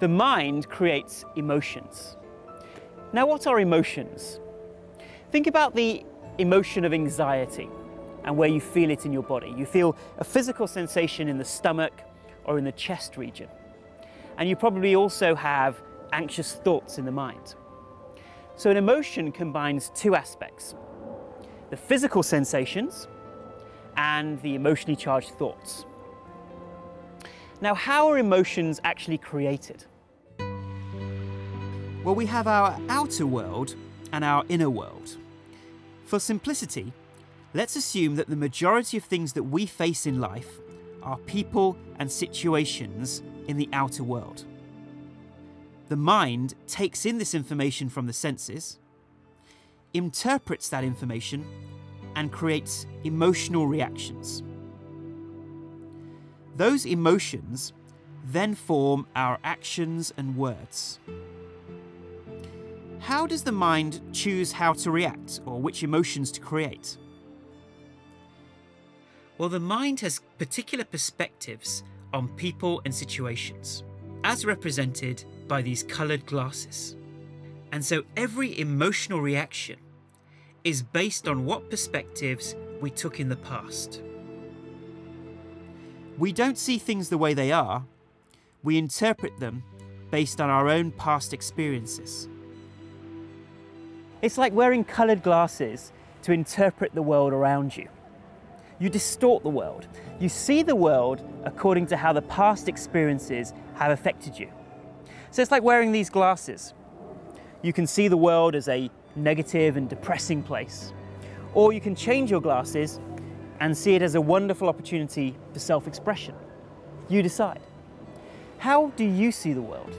The mind creates emotions. Now, what are emotions? Think about the emotion of anxiety and where you feel it in your body. You feel a physical sensation in the stomach or in the chest region. And you probably also have anxious thoughts in the mind. So, an emotion combines two aspects the physical sensations and the emotionally charged thoughts. Now, how are emotions actually created? Well, we have our outer world and our inner world. For simplicity, let's assume that the majority of things that we face in life are people and situations in the outer world. The mind takes in this information from the senses, interprets that information, and creates emotional reactions. Those emotions then form our actions and words. How does the mind choose how to react or which emotions to create? Well, the mind has particular perspectives on people and situations, as represented by these coloured glasses. And so every emotional reaction is based on what perspectives we took in the past. We don't see things the way they are, we interpret them based on our own past experiences. It's like wearing coloured glasses to interpret the world around you. You distort the world. You see the world according to how the past experiences have affected you. So it's like wearing these glasses. You can see the world as a negative and depressing place. Or you can change your glasses and see it as a wonderful opportunity for self expression. You decide. How do you see the world?